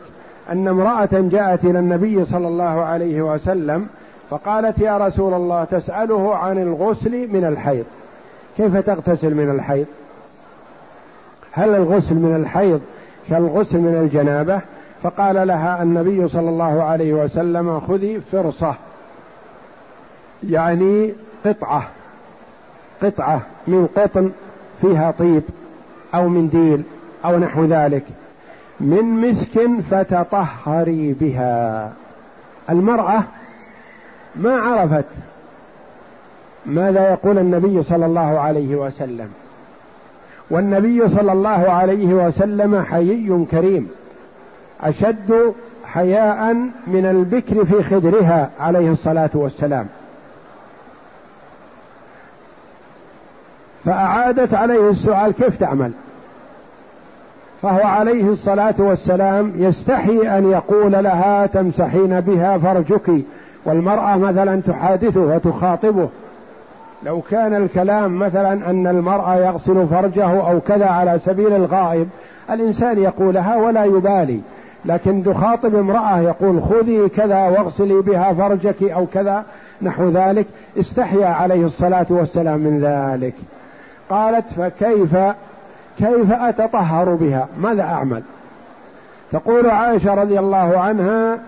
أن امرأة جاءت إلى النبي صلى الله عليه وسلم فقالت يا رسول الله تسأله عن الغسل من الحيض. كيف تغتسل من الحيض؟ هل الغسل من الحيض كالغسل من الجنابة؟ فقال لها النبي صلى الله عليه وسلم خذي فرصة يعني قطعة. قطعة من قطن فيها طيب أو منديل أو نحو ذلك. من مسك فتطهري بها. المرأة ما عرفت ماذا يقول النبي صلى الله عليه وسلم. والنبي صلى الله عليه وسلم حيي كريم أشد حياء من البكر في خدرها عليه الصلاة والسلام. فأعادت عليه السؤال كيف تعمل؟ فهو عليه الصلاة والسلام يستحي أن يقول لها تمسحين بها فرجك والمرأة مثلا تحادثه وتخاطبه. لو كان الكلام مثلا أن المرأة يغسل فرجه أو كذا على سبيل الغائب الإنسان يقولها ولا يبالي. لكن تخاطب امرأة يقول خذي كذا واغسلي بها فرجك أو كذا نحو ذلك استحيا عليه الصلاة والسلام من ذلك. قالت فكيف كيف أتطهر بها؟ ماذا أعمل؟ تقول عائشة رضي الله عنها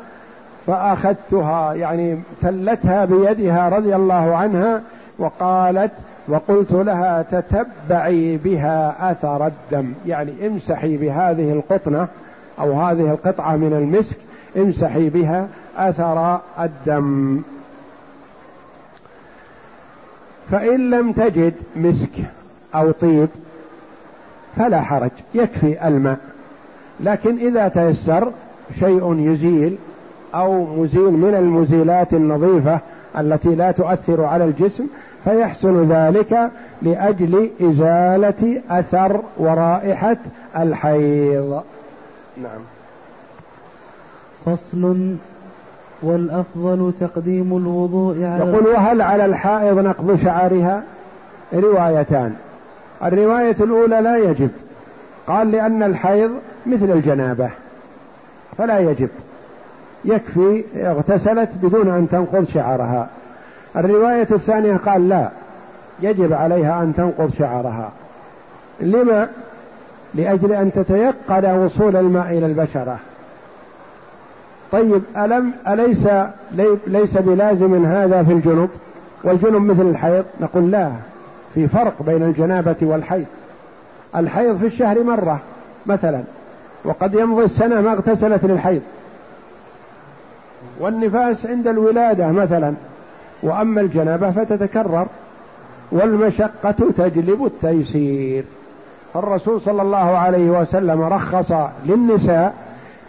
فأخذتها يعني تلتها بيدها رضي الله عنها وقالت وقلت لها تتبعي بها أثر الدم. يعني امسحي بهذه القطنة أو هذه القطعة من المسك امسحي بها أثر الدم. فإن لم تجد مسك أو طيب فلا حرج يكفي الماء. لكن إذا تيسر شيء يزيل أو مزيل من المزيلات النظيفة التي لا تؤثر على الجسم فيحسن ذلك لأجل إزالة أثر ورائحة الحيض. نعم. فصل والأفضل تقديم الوضوء على يقول وهل على الحائض نقض شعرها؟ روايتان. الرواية الأولى لا يجب. قال لأن الحيض مثل الجنابة. فلا يجب. يكفي اغتسلت بدون أن تنقض شعرها. الرواية الثانية قال لا. يجب عليها أن تنقض شعرها. لما؟ لأجل أن تتيقن وصول الماء إلى البشرة. طيب ألم؟ أليس ليس بلازم هذا في الجنوب؟ والجنوب مثل الحيض؟ نقول لا. في فرق بين الجنابة والحيض. الحيض في الشهر مرة مثلا وقد يمضي السنة ما اغتسلت للحيض. والنفاس عند الولادة مثلا وأما الجنابة فتتكرر. والمشقة تجلب التيسير. الرسول صلى الله عليه وسلم رخص للنساء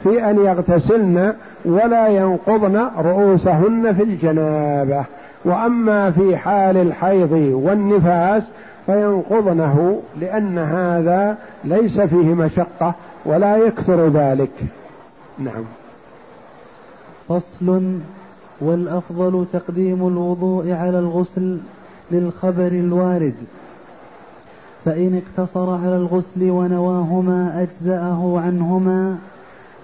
في أن يغتسلن ولا ينقضن رؤوسهن في الجنابة. وأما في حال الحيض والنفاس فينقضنه لأن هذا ليس فيه مشقة ولا يكثر ذلك. نعم. فصل والأفضل تقديم الوضوء على الغسل للخبر الوارد. فإن اقتصر على الغسل ونواهما أجزأه عنهما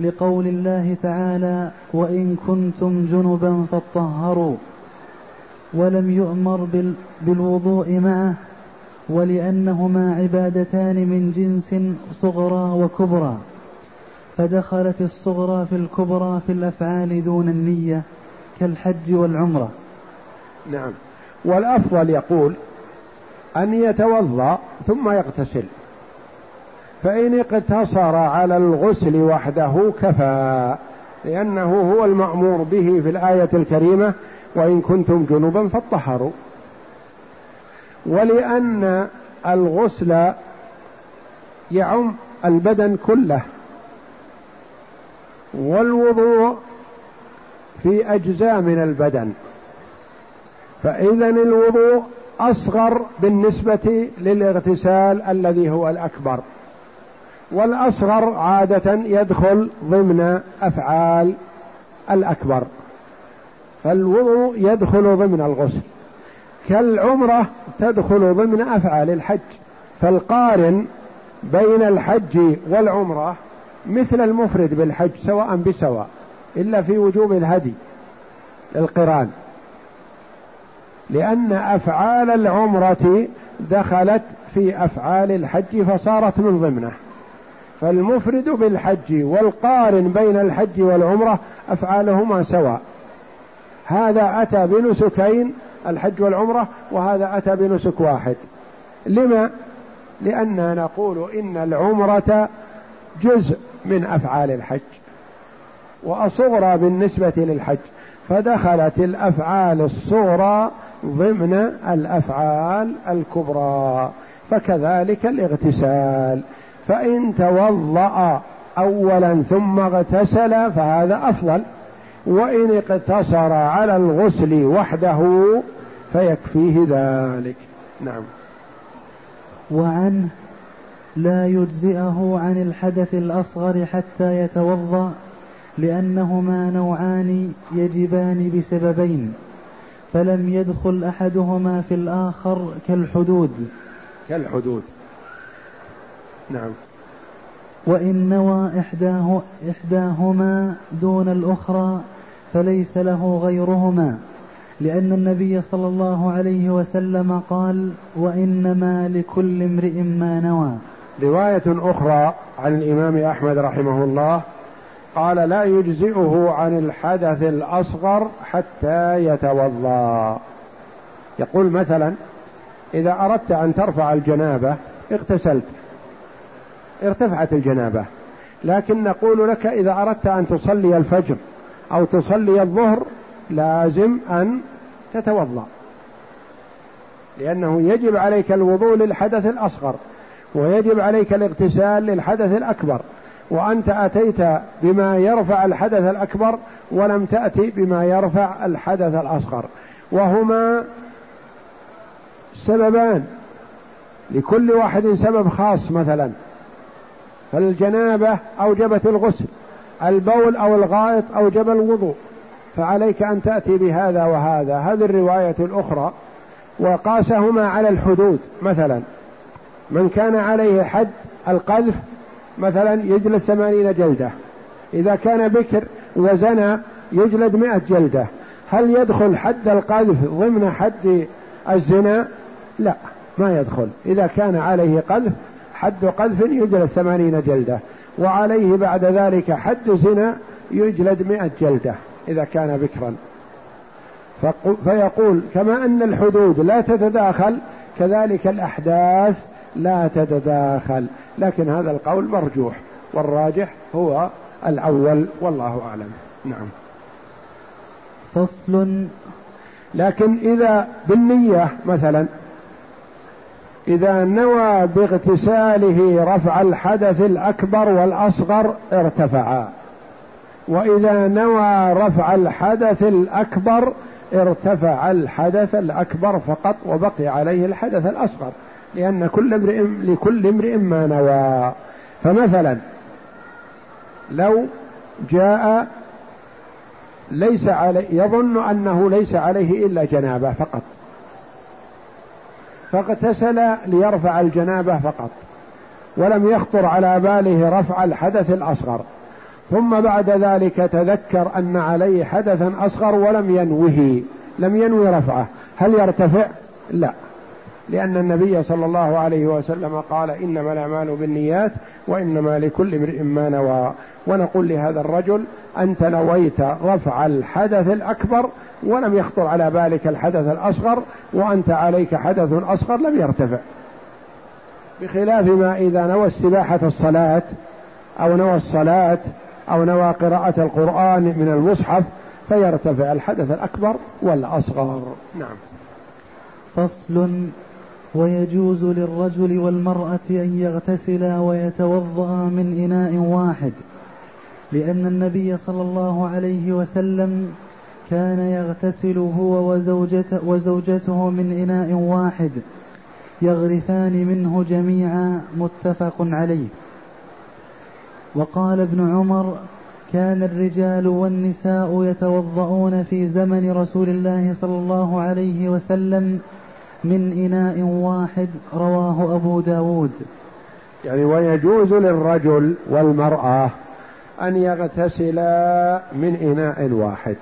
لقول الله تعالى وإن كنتم جنبا فاطهروا ولم يؤمر بالوضوء معه ولأنهما عبادتان من جنس صغرى وكبرى. فدخلت الصغرى في الكبرى في الأفعال دون النية كالحج والعمرة. نعم. والأفضل يقول أن يتوضأ ثم يغتسل. فإن اقتصر على الغسل وحده كفى لأنه هو المأمور به في الآية الكريمة وإن كنتم جنبا فاطهروا. ولأن الغسل يعم البدن كله. والوضوء في أجزاء من البدن. فإذا الوضوء أصغر بالنسبة للاغتسال الذي هو الأكبر. والأصغر عادة يدخل ضمن أفعال الأكبر. فالوضوء يدخل ضمن الغسل. كالعمرة تدخل ضمن أفعال الحج. فالقارن بين الحج والعمرة مثل المفرد بالحج سواء بسواء إلا في وجوب الهدي للقران. لأن أفعال العمرة دخلت في أفعال الحج فصارت من ضمنه. فالمفرد بالحج والقارن بين الحج والعمرة أفعالهما سواء. هذا أتى بنسكين الحج والعمرة وهذا أتى بنسك واحد. لما؟ لأننا نقول إن العمرة جزء من أفعال الحج وأصغرى بالنسبة للحج. فدخلت الأفعال الصغرى ضمن الأفعال الكبرى فكذلك الاغتسال. فإن توضأ أولا ثم اغتسل فهذا أفضل. وإن اقتصر على الغسل وحده فيكفيه ذلك. نعم. وعنه لا يجزئه عن الحدث الأصغر حتى يتوضأ لأنهما نوعان يجبان بسببين فلم يدخل أحدهما في الآخر كالحدود. كالحدود. نعم. وإن نوى إحداه إحداهما دون الأخرى فليس له غيرهما لأن النبي صلى الله عليه وسلم قال وإنما لكل امرئ ما نوى. رواية أخرى عن الإمام أحمد رحمه الله قال لا يجزئه عن الحدث الأصغر حتى يتوضأ. يقول مثلا إذا أردت أن ترفع الجنابة اغتسلت. ارتفعت الجنابة. لكن نقول لك إذا أردت أن تصلي الفجر أو تصلي الظهر لازم أن تتوضأ. لأنه يجب عليك الوضوء للحدث الأصغر ويجب عليك الاغتسال للحدث الأكبر وأنت أتيت بما يرفع الحدث الأكبر ولم تأتي بما يرفع الحدث الأصغر. وهما سببان. لكل واحد سبب خاص مثلا. فالجنابة أوجبت الغسل البول أو الغائط أوجب الوضوء فعليك أن تأتي بهذا وهذا. هذه الرواية الأخرى وقاسهما على الحدود. مثلا من كان عليه حد القذف مثلا يجلد ثمانين جلدة. إذا كان بكر وزنى يجلد مئة جلدة. هل يدخل حد القذف ضمن حد الزنا؟ لا ما يدخل. إذا كان عليه قذف حد قذف يجلد ثمانين جلدة وعليه بعد ذلك حد زنا يجلد مئة جلدة إذا كان بكرا. فيقول كما أن الحدود لا تتداخل كذلك الأحداث لا تتداخل. لكن هذا القول مرجوح والراجح هو الأول والله أعلم. نعم. فصل. لكن إذا بالنية مثلا إذا نوى باغتساله رفع الحدث الأكبر والأصغر ارتفعا وإذا نوى رفع الحدث الأكبر ارتفع الحدث الأكبر فقط وبقي عليه الحدث الأصغر لأن كل امرئ لكل امرئ ما نوى. فمثلا لو جاء ليس عليه يظن أنه ليس عليه إلا جنابة فقط. فاغتسل ليرفع الجنابة فقط ولم يخطر على باله رفع الحدث الأصغر. ثم بعد ذلك تذكر أن عليه حدثا أصغر ولم ينوه لم ينوي رفعه. هل يرتفع؟ لا لأن النبي صلى الله عليه وسلم قال إنما الأعمال بالنيات وإنما لكل امرئ ما نوى. ونقول لهذا الرجل أنت نويت رفع الحدث الأكبر ولم يخطر على بالك الحدث الأصغر وأنت عليك حدث أصغر لم يرتفع. بخلاف ما إذا نوى استباحة الصلاة أو نوى الصلاة أو نوى قراءة القرآن من المصحف فيرتفع الحدث الأكبر والأصغر. نعم. فصل. ويجوز للرجل والمرأة أن يغتسلا ويتوضأ من إناء واحد لأن النبي صلى الله عليه وسلم كان يغتسل هو وزوجته, وزوجته من إناء واحد يغرفان منه جميعا متفق عليه. وقال ابن عمر كان الرجال والنساء يتوضؤون في زمن رسول الله صلى الله عليه وسلم من إناء واحد رواه أبو داود. يعني ويجوز للرجل والمرأة أن يغتسلا من إناء واحد.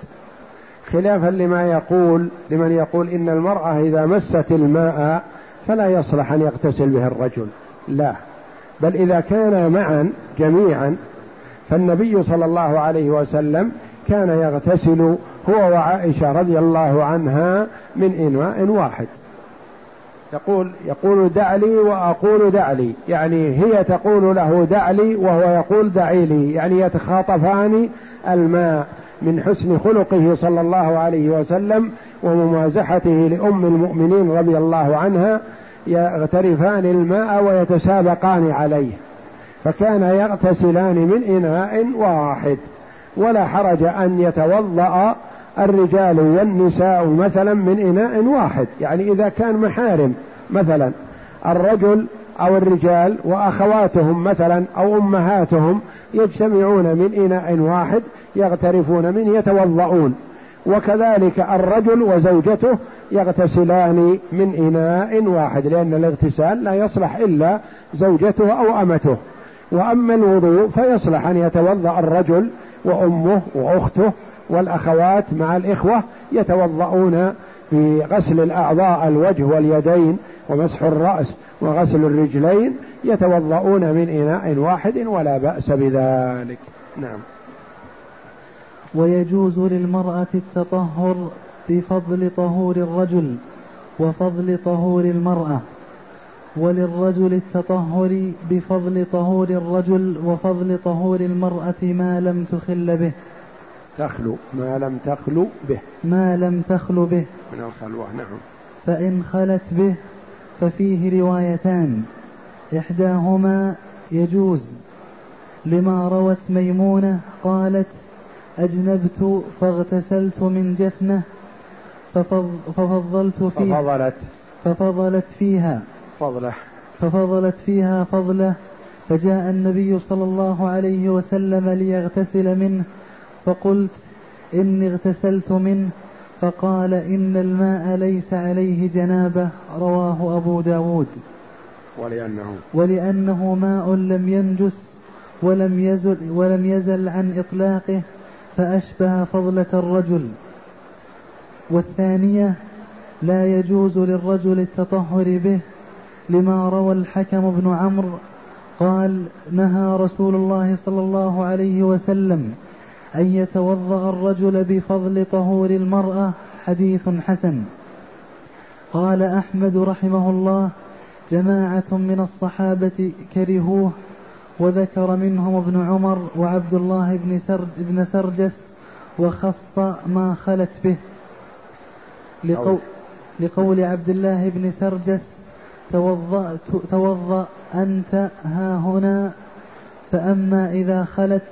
خلافا لما يقول لمن يقول إن المرأة إذا مست الماء فلا يصلح أن يغتسل به الرجل. لا. بل إذا كان معا جميعا فالنبي صلى الله عليه وسلم كان يغتسل هو وعائشة رضي الله عنها من إناء واحد. يقول يقول دع لي وأقول دع لي يعني هي تقول له دع لي وهو يقول دعي لي. يعني يتخاطفان الماء. من حسن خلقه صلى الله عليه وسلم وممازحته لأم المؤمنين رضي الله عنها يغترفان الماء ويتسابقان عليه فكان يغتسلان من إناء واحد ولا حرج أن يتوضأ الرجال والنساء مثلا من إناء واحد يعني إذا كان محارم مثلا الرجل أو الرجال وأخواتهم مثلا أو أمهاتهم يجتمعون من إناء واحد يغترفون منه يتوضؤون. وكذلك الرجل وزوجته يغتسلان من إناء واحد لأن الاغتسال لا يصلح إلا زوجته أو أمته. وأما الوضوء فيصلح أن يتوضأ الرجل وأمه وأخته والأخوات مع الإخوة يتوضؤون في غسل الأعضاء الوجه واليدين ومسح الرأس وغسل الرجلين يتوضؤون من إناء واحد ولا بأس بذلك. نعم. ويجوز للمرأة التطهر بفضل طهور الرجل وفضل طهور المرأة وللرجل التطهر بفضل طهور الرجل وفضل طهور المرأة ما لم تخل به. تخلو ما لم تخلو به. ما لم تخلو به. من الخلوة نعم. فإن خلت به ففيه روايتان. إحداهما يجوز لما روت ميمونة قالت أجنبت فاغتسلت من جفنة ففضلت فيها ففضلت. ففضلت فيها فضله. ففضلت فيها فضله فجاء النبي صلى الله عليه وسلم ليغتسل منه فقلت إني اغتسلت منه فقال إن الماء ليس عليه جنابة. رواه أبو داود. ولأنه. ولأنه ماء لم ينجس ولم يزل, ولم يزل عن إطلاقه فأشبه فضلة الرجل. والثانية لا يجوز للرجل التطهر به لما روى الحكم بن عمرو قال نهى رسول الله صلى الله عليه وسلم أن يتوضأ الرجل بفضل طهور المرأة حديث حسن. قال أحمد رحمه الله جماعة من الصحابة كرهوه وذكر منهم ابن عمر وعبد الله بن سرج بن سرجس وخص ما خلت به. لقول, لقول عبد الله بن سرجس توضأ, توضأ أنت ها هنا فأما إذا خلت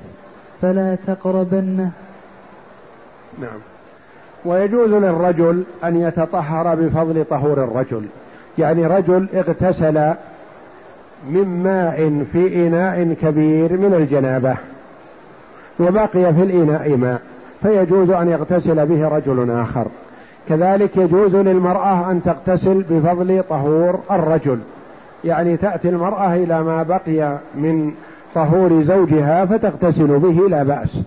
فلا تقربنه نعم. ويجوز للرجل أن يتطهر بفضل طهور الرجل. يعني رجل اغتسل من ماء في إناء كبير من الجنابة وبقي في الإناء ماء فيجوز أن يغتسل به رجل آخر. كذلك يجوز للمرأة أن تغتسل بفضل طهور الرجل. يعني تأتي المرأة إلى ما بقي من طهور زوجها فتغتسل به لا بأس.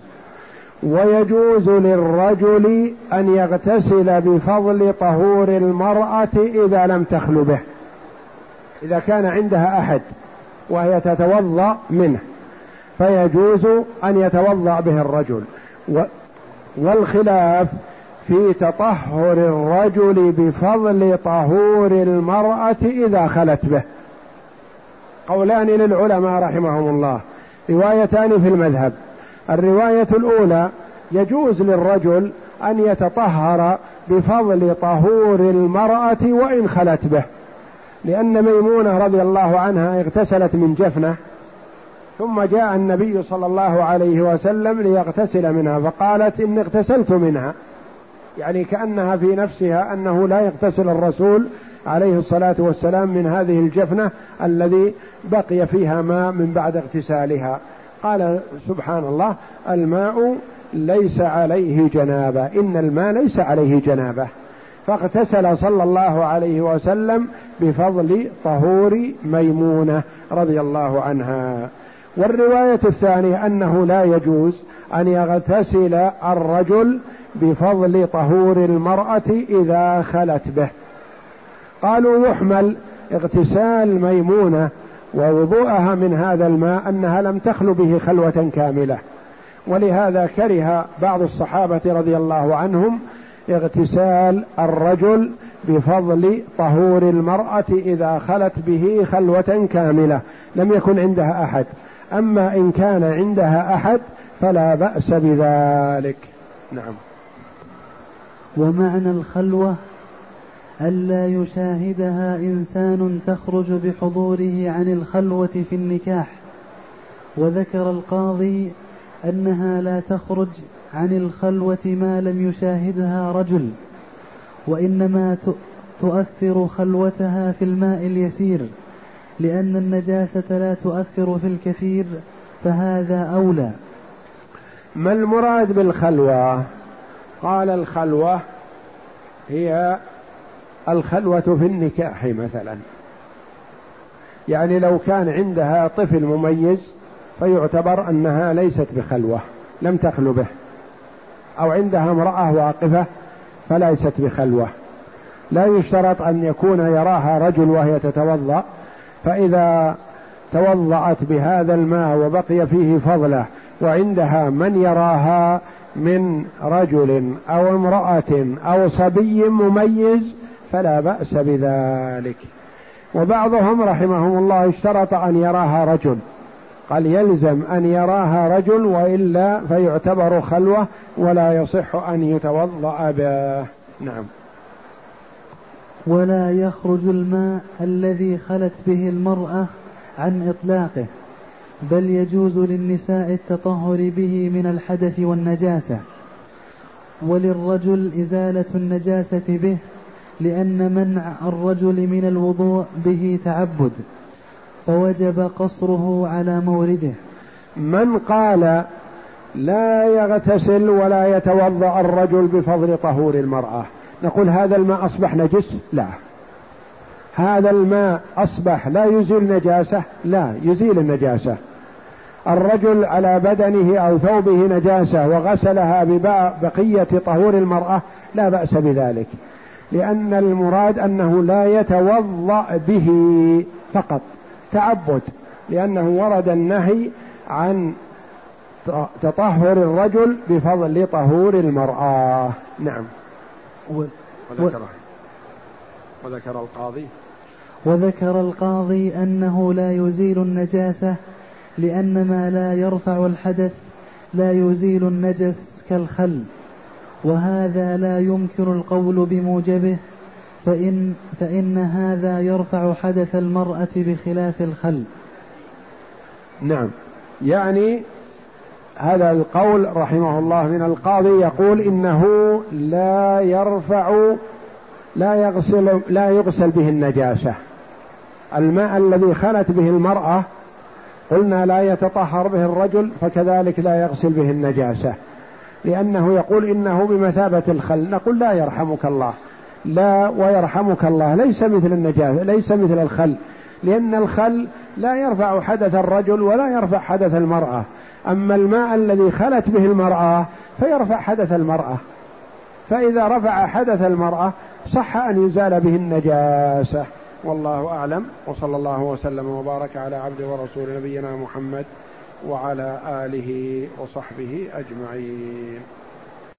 ويجوز للرجل أن يغتسل بفضل طهور المرأة إذا لم تخل به. إذا كان عندها أحد وهي تتوضأ منه فيجوز أن يتوضأ به الرجل. والخلاف في تطهر الرجل بفضل طهور المرأة إذا خلت به. قولان للعلماء رحمهم الله. روايتان في المذهب. الرواية الأولى يجوز للرجل أن يتطهر بفضل طهور المرأة وإن خلت به. لأن ميمونة رضي الله عنها اغتسلت من جفنة ثم جاء النبي صلى الله عليه وسلم ليغتسل منها فقالت إني اغتسلت منها. يعني كأنها في نفسها أنه لا يغتسل الرسول عليه الصلاة والسلام من هذه الجفنة الذي بقي فيها ماء من بعد اغتسالها. قال سبحان الله الماء ليس عليه جنابة إن الماء ليس عليه جنابة. فاغتسل صلى الله عليه وسلم بفضل طهور ميمونة رضي الله عنها. والرواية الثانية أنه لا يجوز أن يغتسل الرجل بفضل طهور المرأة إذا خلت به. قالوا يحمل اغتسال ميمونة ووضوءها من هذا الماء أنها لم تخل به خلوة كاملة. ولهذا كره بعض الصحابة رضي الله عنهم اغتسال الرجل بفضل طهور المرأة إذا خلت به خلوة كاملة لم يكن عندها أحد. أما إن كان عندها أحد فلا بأس بذلك. نعم. ومعنى الخلوة ألا يشاهدها إنسان تخرج بحضوره عن الخلوة في النكاح. وذكر القاضي أنها لا تخرج عن الخلوة ما لم يشاهدها رجل وإنما تؤثر خلوتها في الماء اليسير لأن النجاسة لا تؤثر في الكثير فهذا أولى. ما المراد بالخلوة؟ قال الخلوة هي الخلوة في النكاح مثلا. يعني لو كان عندها طفل مميز فيعتبر أنها ليست بخلوة لم تخلو به. أو عندها امرأة واقفة فليست بخلوة. لا يشترط أن يكون يراها رجل وهي تتوضأ فإذا توضأت بهذا الماء وبقي فيه فضلة وعندها من يراها من رجل أو امرأة أو صبي مميز فلا بأس بذلك. وبعضهم رحمهم الله اشترط أن يراها رجل قال يلزم أن يراها رجل وإلا فيعتبر خلوة ولا يصح أن يتوضأ به. نعم. ولا يخرج الماء الذي خلت به المرأة عن إطلاقه بل يجوز للنساء التطهر به من الحدث والنجاسة. وللرجل إزالة النجاسة به لأن منع الرجل من الوضوء به تعبد. فوجب قصره على مورده. من قال لا يغتسل ولا يتوضأ الرجل بفضل طهور المرأة نقول هذا الماء أصبح نجس؟ لا. هذا الماء أصبح لا يزيل نجاسة؟ لا يزيل النجاسة. الرجل على بدنه أو ثوبه نجاسة وغسلها ببقيه طهور المرأة؟ لا بأس بذلك. لأن المراد أنه لا يتوضأ به فقط. تعبد لأنه ورد النهي عن تطهر الرجل بفضل طهور المرأة. نعم. وذكر وذكر القاضي. وذكر القاضي أنه لا يزيل النجاسة لأن ما لا يرفع الحدث لا يزيل النجس كالخل وهذا لا يمكن القول بموجبه. فإن, فإن هذا يرفع حدث المرأة بخلاف الخل. نعم. يعني هذا القول رحمه الله من القاضي يقول إنه لا يرفع لا يغسل لا يغسل به النجاسة. الماء الذي خلت به المرأة قلنا لا يتطهر به الرجل فكذلك لا يغسل به النجاسة. لأنه يقول إنه بمثابة الخل. نقول لا يرحمك الله. لا ويرحمك الله. ليس مثل النجاسة ليس مثل الخل. لأن الخل لا يرفع حدث الرجل ولا يرفع حدث المرأة. أما الماء الذي خلت به المرأة فيرفع حدث المرأة. فإذا رفع حدث المرأة صح أن يزال به النجاسة. والله أعلم. وصلى الله وسلم وبارك على عبد ورسول نبينا محمد وعلى آله وصحبه أجمعين.